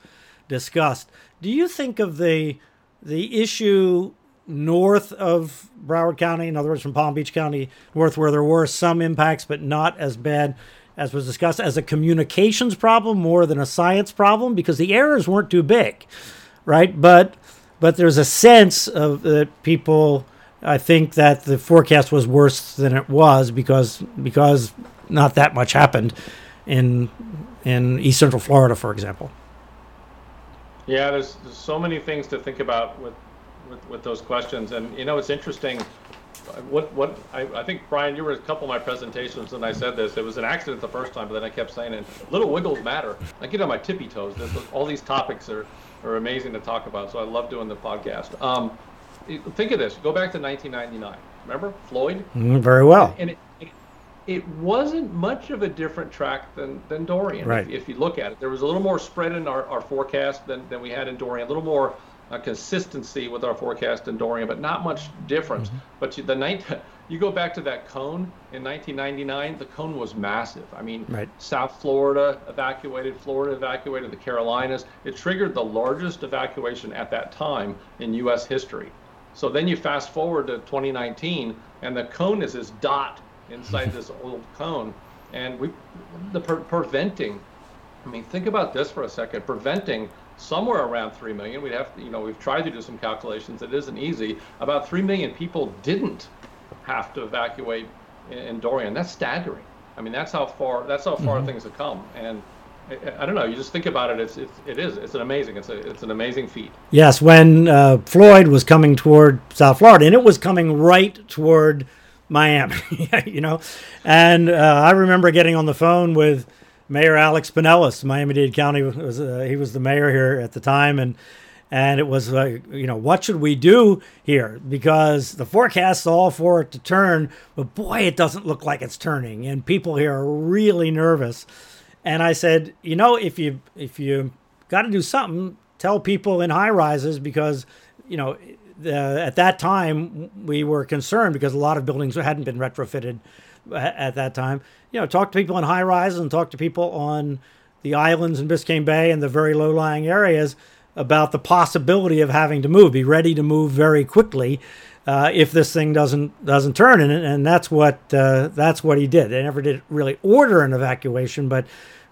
discussed. Do you think of the the issue north of Broward County, in other words, from Palm Beach County north, where there were some impacts but not as bad as was discussed, as a communications problem more than a science problem because the errors weren't too big, right? But but there's a sense of that people I think that the forecast was worse than it was because because not that much happened in in East Central Florida, for example. Yeah, there's, there's so many things to think about with, with with those questions, and you know it's interesting. what what I, I think Bryan, you were a couple of my presentations and I said this. It was an accident the first time, but then I kept saying it. Little wiggles matter. I get on my tippy toes. This, all these topics are are amazing to talk about. So I love doing the podcast. Um, think of this. Go back to 1999. Remember Floyd? Mm, very well. And it, it, it, wasn't much of a different track than, than Dorian. Right. If, if, you look at it, there was a little more spread in our, our forecast than, than we had in Dorian. A little more uh, consistency with our forecast in Dorian, but not much difference. Mm-hmm. But you, the night, *laughs* you go back to that cone in 1999, the cone was massive. I mean, right. South Florida evacuated, Florida evacuated, the Carolinas. It triggered the largest evacuation at that time in U.S. history. So then you fast forward to 2019, and the cone is this dot *laughs* inside this old cone, and we the pre- preventing. I mean, think about this for a second. Preventing somewhere around three million. We'd have, to, you know, we've tried to do some calculations. It isn't easy. About three million people didn't have to evacuate in, in Dorian. That's staggering. I mean, that's how far that's how far mm-hmm. things have come, and I don't know. You just think about it. It's, it's it is. It's an amazing. It's a it's an amazing feat. Yes, when uh, Floyd was coming toward South Florida, and it was coming right toward Miami, *laughs* you know, and uh, I remember getting on the phone with Mayor Alex Penelas, Miami-Dade County was uh, he was the mayor here at the time, and and it was like you know what should we do here because the forecast's all for it to turn, but boy, it doesn't look like it's turning, and people here are really nervous. And I said, you know, if you if you got to do something, tell people in high rises because you know at that time we were concerned because a lot of buildings hadn't been retrofitted at that time. You know, talk to people in high rises and talk to people on the islands in Biscayne Bay and the very low lying areas about the possibility of having to move. Be ready to move very quickly uh, if this thing doesn't doesn't turn. And, and that's what uh, that's what he did. They never did really order an evacuation, but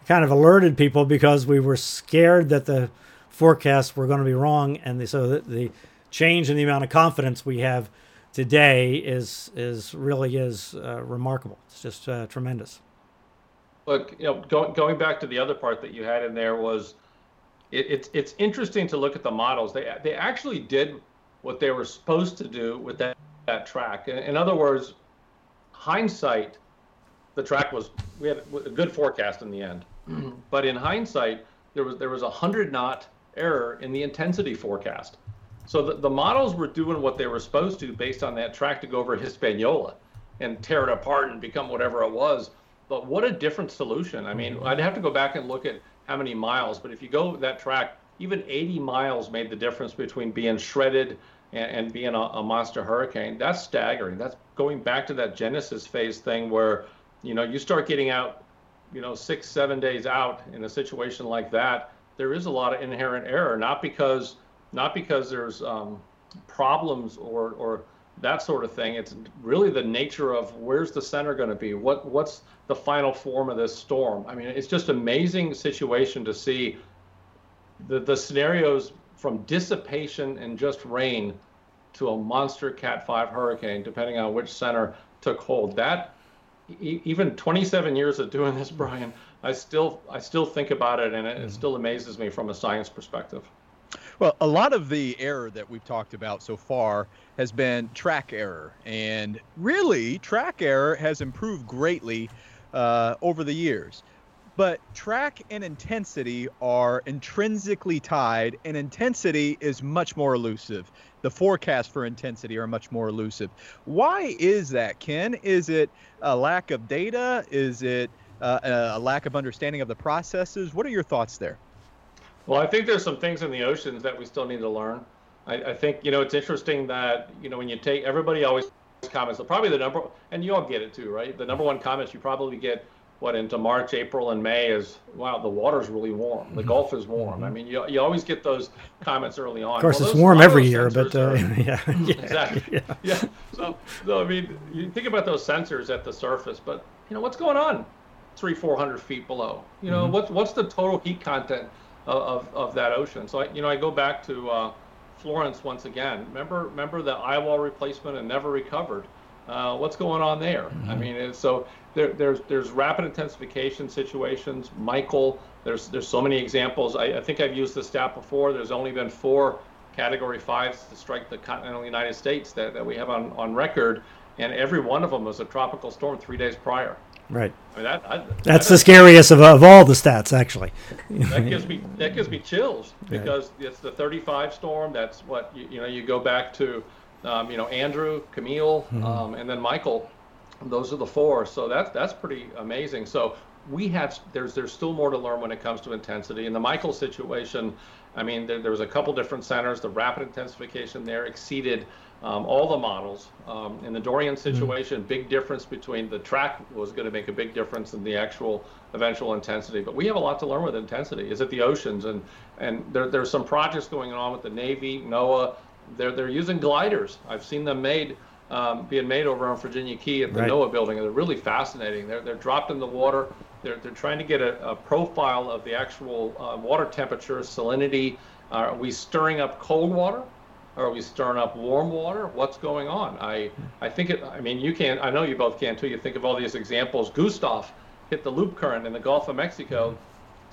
kind of alerted people because we were scared that the forecasts were going to be wrong, and the, so the, the change in the amount of confidence we have today is is really is uh, remarkable. It's just uh, tremendous. Look, you know, going going back to the other part that you had in there was, it, it's it's interesting to look at the models. They they actually did what they were supposed to do with that that track. In, in other words, hindsight, the track was we had a good forecast in the end. *clears throat* but in hindsight, there was there was a hundred knot error in the intensity forecast. So the, the models were doing what they were supposed to based on that track to go over Hispaniola and tear it apart and become whatever it was. But what a different solution. I mean, mm-hmm. I'd have to go back and look at how many miles, but if you go that track, even 80 miles made the difference between being shredded and, and being a, a monster hurricane. That's staggering. That's going back to that Genesis phase thing where, you know, you start getting out you know, six, seven days out in a situation like that, there is a lot of inherent error, not because not because there's um, problems or or that sort of thing. It's really the nature of where's the center going to be? What what's the final form of this storm? I mean, it's just amazing situation to see the the scenarios from dissipation and just rain to a monster Cat 5 hurricane, depending on which center took hold. That even 27 years of doing this, Bryan, I still I still think about it, and it, it mm-hmm. still amazes me from a science perspective. Well, a lot of the error that we've talked about so far has been track error, and really, track error has improved greatly uh, over the years. But track and intensity are intrinsically tied, and intensity is much more elusive. The forecasts for intensity are much more elusive. Why is that, Ken? Is it a lack of data? Is it uh, a lack of understanding of the processes? What are your thoughts there? Well, I think there's some things in the oceans that we still need to learn. I, I think you know it's interesting that you know when you take everybody always comments. Probably the number, and you all get it too, right? The number one comments you probably get what into March, April, and May is wow, the water's really warm. The mm-hmm. Gulf is warm. I mean, you, you always get those comments early on. Of course, well, it's warm every year, but uh, *laughs* yeah, yeah, *laughs* exactly. Yeah. yeah. So, so I mean, you think about those sensors at the surface, but you know what's going on, three, four hundred feet below. You know, mm-hmm. what's what's the total heat content of, of, of that ocean? So, I, you know, I go back to uh, Florence once again. Remember, remember the eyewall replacement and never recovered. Uh, what's going on there? Mm-hmm. I mean, so there, there's there's rapid intensification situations. Michael, there's there's so many examples. I, I think I've used this stat before. There's only been four Category 5s to strike the continental United States that, that we have on, on record, and every one of them was a tropical storm three days prior. Right. I mean, that, I, That's that the scariest of, of all the stats, actually. that gives me that gives me chills *laughs* because it's the 35 storm. That's what you, you know. You go back to, um, you know, Andrew, Camille, um, and then Michael. Those are the four. So that's that's pretty amazing. So we have there's there's still more to learn when it comes to intensity. In the Michael situation, I mean, there, there was a couple different centers. The rapid intensification there exceeded um, all the models. Um, in the Dorian situation, big difference between the track was going to make a big difference in the actual eventual intensity. But we have a lot to learn with intensity. Is it the oceans? And and there, there's some projects going on with the Navy, NOAA. They're they're using gliders. I've seen them made. Um, being made over on Virginia Key at the Right. NOAA building, and they're really fascinating. They're, they're dropped in the water. They're, they're trying to get a, a profile of the actual uh, water temperature, salinity. Uh, are we stirring up cold water? Are we stirring up warm water? What's going on? I, I think it, I mean, you can, I know you both can too. You think of all these examples. Gustav hit the loop current in the Gulf of Mexico.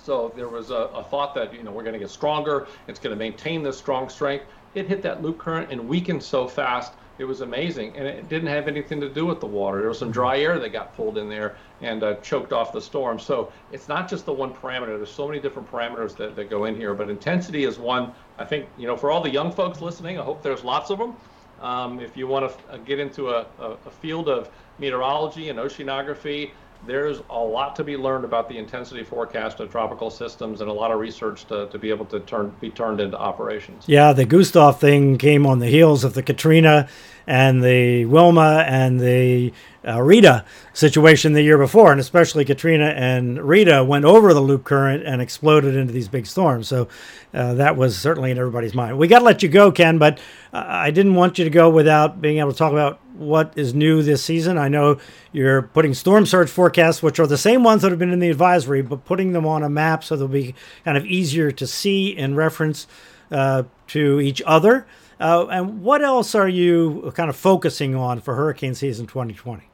So there was a, a thought that, you know, we're going to get stronger. It's going to maintain this strong strength. It hit that loop current and weakened so fast. It was amazing. And it didn't have anything to do with the water. There was some dry air that got pulled in there and uh, choked off the storm. So it's not just the one parameter. There's so many different parameters that, that go in here. But intensity is one. I think, you know, for all the young folks listening, I hope there's lots of them. Um, if you want to get into a, a, a field of meteorology and oceanography, there's a lot to be learned about the intensity forecast of tropical systems and a lot of research to, to be able to turn be turned into operations. Yeah, the Gustav thing came on the heels of the Katrina and the Wilma and the uh, Rita situation the year before, and especially Katrina and Rita went over the loop current and exploded into these big storms. So uh, that was certainly in everybody's mind. We got to let you go, Ken, but I didn't want you to go without being able to talk about what is new this season. I know you're putting storm surge forecasts, which are the same ones that have been in the advisory, but putting them on a map so they'll be kind of easier to see in reference uh, to each other. Uh, and what else are you kind of focusing on for hurricane season 2020?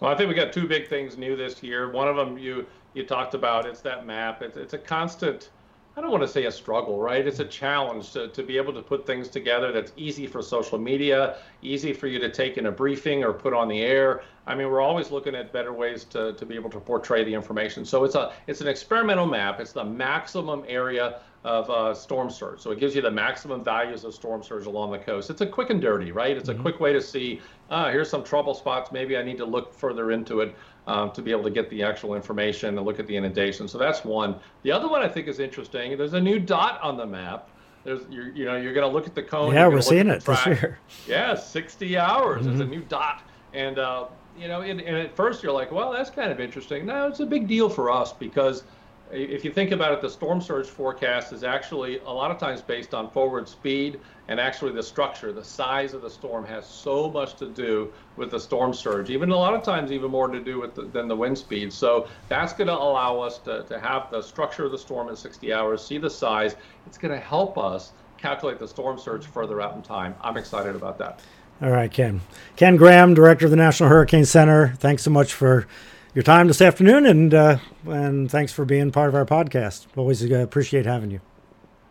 Well, I think we got two big things new this year. One of them you you talked about. It's that map. It's it's a constant. I don't want to say a struggle, right? It's a challenge to, to be able to put things together that's easy for social media, easy for you to take in a briefing or put on the air. I mean, we're always looking at better ways to, to be able to portray the information. So it's a it's an experimental map. It's the maximum area of uh, storm surge. So it gives you the maximum values of storm surge along the coast. It's a quick and dirty, right? It's a quick way to see, ah, here's some trouble spots. Maybe I need to look further into it um, to be able to get the actual information and look at the inundation. So that's one. The other one I think is interesting. There's a new dot on the map. There's, you're, you know, you're going to look at the cone. Yeah, we're seeing it this year. Yeah, 60 hours is a new dot. And, uh, you know, and, and at first you're like, well, that's kind of interesting. No, it's a big deal for us because if you think about it, the storm surge forecast is actually a lot of times based on forward speed and actually the structure. The size of the storm has so much to do with the storm surge, even a lot of times even more to do with the, than the wind speed. So that's going to allow us to, to have the structure of the storm in 60 hours, see the size. It's going to help us calculate the storm surge further out in time. I'm excited about that. All right, Ken. Ken Graham, director of the National Hurricane Center. Thanks so much for your time this afternoon, and uh, and thanks for being part of our podcast. Always uh, appreciate having you.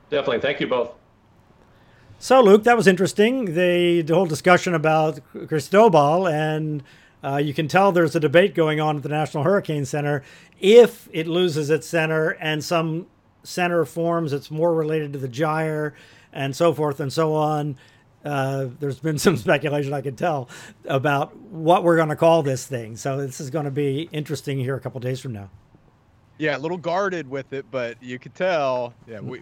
Definitely. Thank you both. So, Luke, that was interesting. The, the whole discussion about Cristobal, and uh, you can tell there's a debate going on at the National Hurricane Center. If it loses its center and some center forms that's more related to the gyre and so forth and so on, uh, there's been *laughs* some speculation I can tell about what we're going to call this thing. So, this is going to be interesting here a couple days from now. Yeah, a little guarded with it, but you could tell. Yeah, we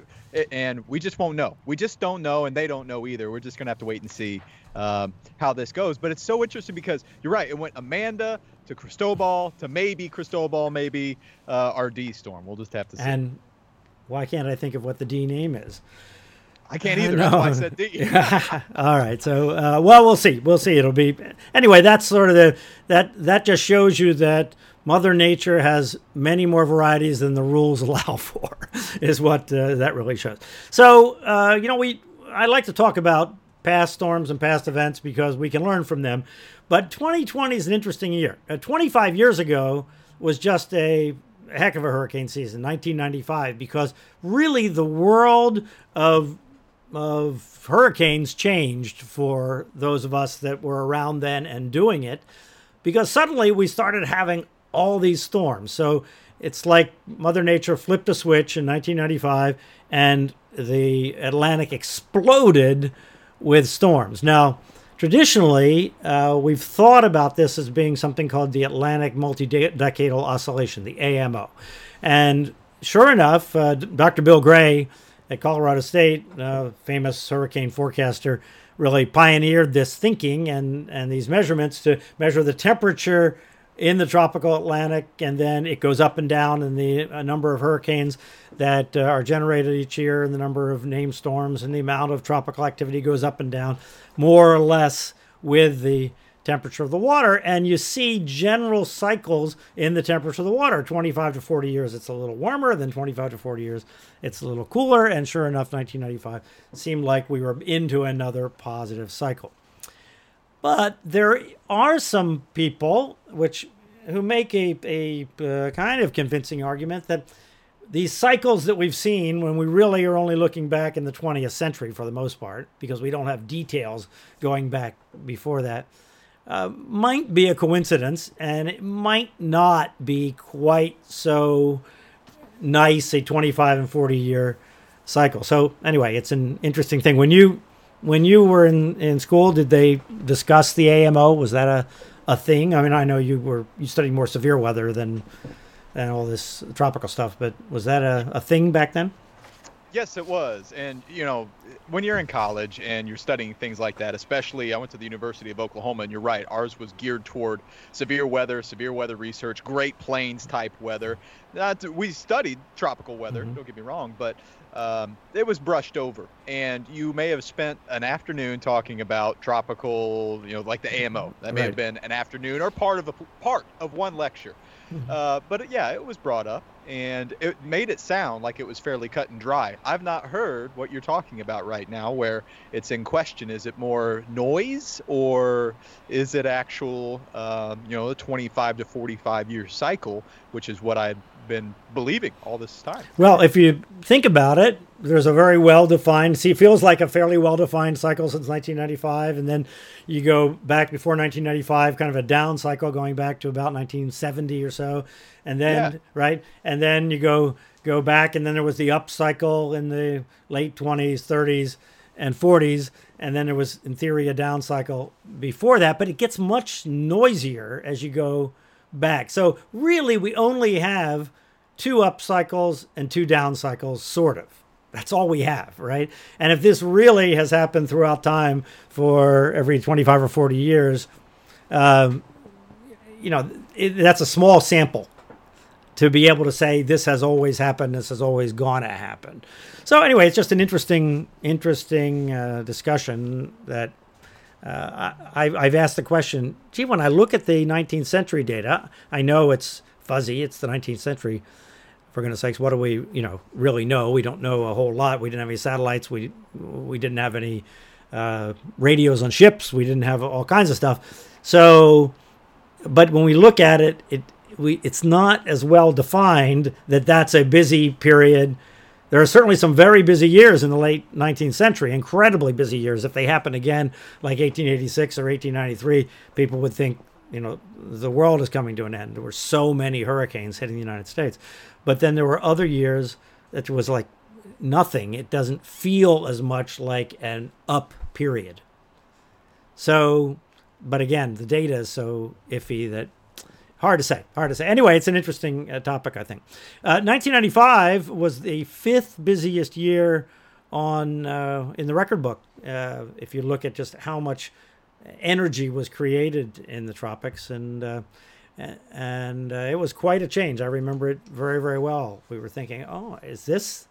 and we just won't know. We just don't know, and they don't know either. We're just gonna have to wait and see um, how this goes. But it's so interesting because you're right. It went Amanda to Cristobal to maybe Cristobal, maybe uh, our D storm. We'll just have to see. And why can't I think of what the D name is? I can't either. Why I said D. *laughs* All right. So, uh, well, we'll see. We'll see. It'll be anyway. That's sort of the that that just shows you that Mother Nature has many more varieties than the rules *laughs* allow for. Is what uh, that really shows. So, uh, you know, we I like to talk about past storms and past events because we can learn from them. But 2020 is an interesting year. Uh, 25 years ago was just a heck of a hurricane season, 1995, because really the world of of hurricanes changed for those of us that were around then and doing it because suddenly we started having all these storms. So it's like Mother Nature flipped a switch in 1995 and the Atlantic exploded with storms. Now, traditionally, uh, we've thought about this as being something called the Atlantic Multi-Decadal Oscillation, the AMO. And sure enough, uh, Dr. Bill Gray at Colorado State, uh, famous hurricane forecaster, really pioneered this thinking and, and these measurements to measure the temperature in the tropical Atlantic, and then it goes up and down in the number of hurricanes that uh, are generated each year, and the number of named storms, and the amount of tropical activity goes up and down, more or less with the temperature of the water. And you see general cycles in the temperature of the water. 25 to 40 years, it's a little warmer. Then 25 to 40 years, it's a little cooler. And sure enough, 1995 seemed like we were into another positive cycle. But there are some people which who make a, a uh, kind of convincing argument that these cycles that we've seen when we really are only looking back in the 20th century for the most part because we don't have details going back before that uh, might be a coincidence and it might not be quite so nice a 25 and 40 year cycle so anyway it's an interesting thing when you when you were in, in school, did they discuss the AMO? Was that a, a thing? I mean, I know you were you studied more severe weather than than all this tropical stuff, but was that a, a thing back then? Yes, it was. And, you know, when you're in college and you're studying things like that, especially I went to the University of Oklahoma, and you're right, ours was geared toward severe weather, severe weather research, Great Plains type weather. we studied tropical weather, mm-hmm. don't get me wrong, but um, it was brushed over. And you may have spent an afternoon talking about tropical, you know, like the AMO. That may right. have been an afternoon or part of a part of one lecture. *laughs* Uh, but yeah, it was brought up and it made it sound like it was fairly cut and dry. I've not heard what you're talking about right now, where it's in question. Is it more noise or is it actual, um, you know, a 25 to 45 year cycle, which is what I've been believing all this time. Well, if you think about it, there's a very well defined, see, it feels like a fairly well defined cycle since 1995. And then you go back before 1995, kind of a down cycle going back to about 1970 or so. And then, yeah. right? And then you go go back, and then there was the up cycle in the late 20s, 30s, and 40s. And then there was, in theory, a down cycle before that. But it gets much noisier as you go back. So really, we only have two up cycles and two down cycles, sort of. That's all we have, right? And if this really has happened throughout time for every 25 or 40 years, um, you know, it, that's a small sample to be able to say this has always happened, this has always gonna happen. So anyway, it's just an interesting, interesting uh, discussion that uh, I, have asked the question, gee, when I look at the 19th century data, I know it's fuzzy, it's the 19th century. For goodness sakes, what do we, you know, really know? We don't know a whole lot. We didn't have any satellites. We we didn't have any uh, radios on ships. We didn't have all kinds of stuff. So, but when we look at it, it we it's not as well defined that that's a busy period there are certainly some very busy years in the late 19th century, incredibly busy years. If they happen again, like 1886 or 1893, people would think, you know, the world is coming to an end. There were so many hurricanes hitting the United States. But then there were other years that was like nothing. It doesn't feel as much like an up period. So, but again, the data is so iffy that Hard to say. Hard to say. Anyway, it's an interesting uh, topic, I think. Uh, 1995 was the fifth busiest year on uh, in the record book. Uh, if you look at just how much energy was created in the tropics, and uh, and uh, it was quite a change. I remember it very, very well. We were thinking, oh, is this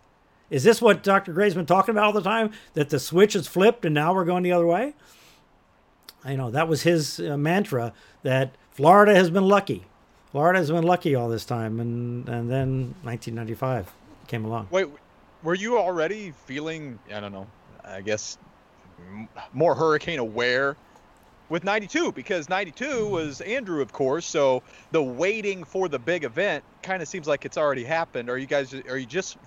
is this what Dr. Gray's been talking about all the time? That the switch is flipped and now we're going the other way? I know that was his mantra that Florida has been lucky. Florida has been lucky all this time, and and then 1995 came along. Wait, were you already feeling? I don't know. I guess more hurricane aware with 92 because 92 was Andrew, of course. So the waiting for the big event kind of seems like it's already happened. Are you guys? Are you just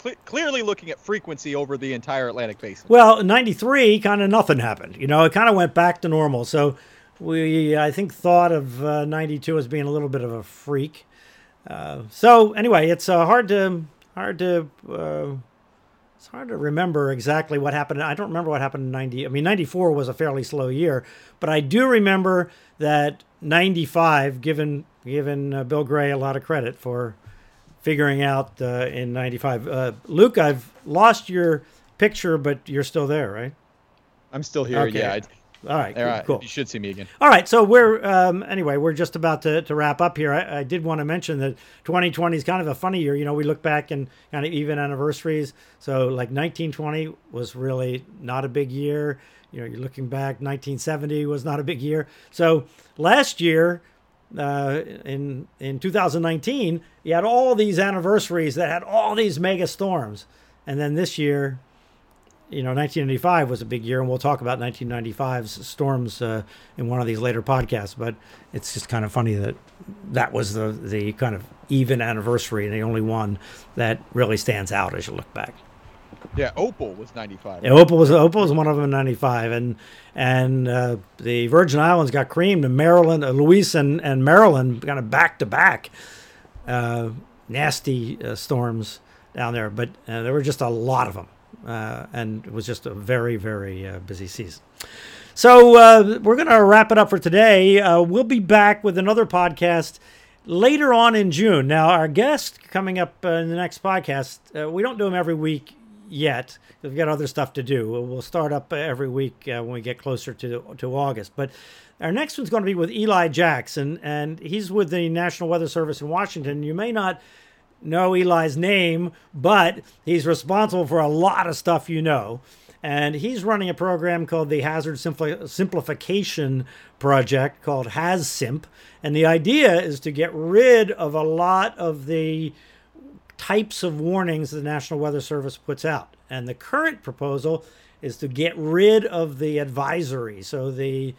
cl- clearly looking at frequency over the entire Atlantic basin. Well, 93, kind of nothing happened. You know, it kind of went back to normal. So we, I think, thought of uh, 92 as being a little bit of a freak. Uh, so anyway, it's uh, hard to hard to uh, it's hard to remember exactly what happened. I don't remember what happened in 90. I mean, 94 was a fairly slow year, but I do remember that 95, given given uh, Bill Gray a lot of credit for figuring out uh, in 95. Uh, Luke, I've lost your picture, but you're still there, right? I'm still here. Okay. Yeah. I, All right, all cool, cool. You should see me again. All right, so we're um, anyway, we're just about to, to wrap up here. I, I did want to mention that 2020 is kind of a funny year. You know, we look back and kind of even anniversaries. So like 1920 was really not a big year. You know, you're looking back, 1970 was not a big year. So last year, uh, in in 2019, you had all these anniversaries that had all these mega storms, and then this year, you know, 1995 was a big year, and we'll talk about 1995's storms uh, in one of these later podcasts. But it's just kind of funny that that was the the kind of even anniversary, and the only one that really stands out as you look back. Yeah. Opal was 95. Yeah, Opal was Opal was one of them in '95, and and uh, the Virgin Islands got creamed, and Marilyn, uh, Luis and and Marilyn kind of back to back, uh, nasty uh, storms down there. But uh, there were just a lot of them, uh, and it was just a very very uh, busy season. So uh, we're going to wrap it up for today. Uh, we'll be back with another podcast later on in June. Now, our guest coming up uh, in the next podcast, uh, we don't do them every week yet. We've got other stuff to do. We'll- start up every week when we get closer to to August. But our next one's going to be with Eli Jackson, and he's with the National Weather Service in Washington. You may not know Eli's name, but he's responsible for a lot of stuff you know. And he's running a program called the Hazard Simpli- Simplification Project called HazSimp. And the idea is to get rid of a lot of the types of warnings the National Weather Service puts out. And the current proposal is to get rid of the advisory. So the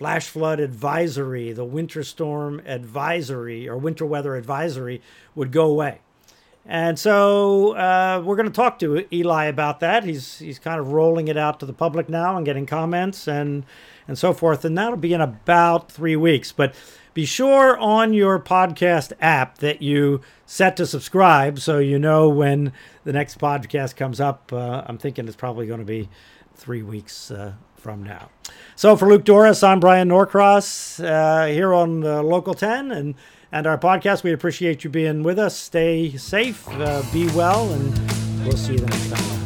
flash flood advisory, the winter storm advisory, or winter weather advisory would go away. And so uh, we're going to talk to Eli about that. He's he's kind of rolling it out to the public now and getting comments and and so forth. And that'll be in about three weeks. But be sure on your podcast app that you set to subscribe so you know when the next podcast comes up. Uh, I'm thinking it's probably going to be three weeks uh, from now. So for Luke Dorris, I'm Bryan Norcross uh, here on Local 10 and and our podcast. We appreciate you being with us. Stay safe, uh, be well, and we'll see you next time.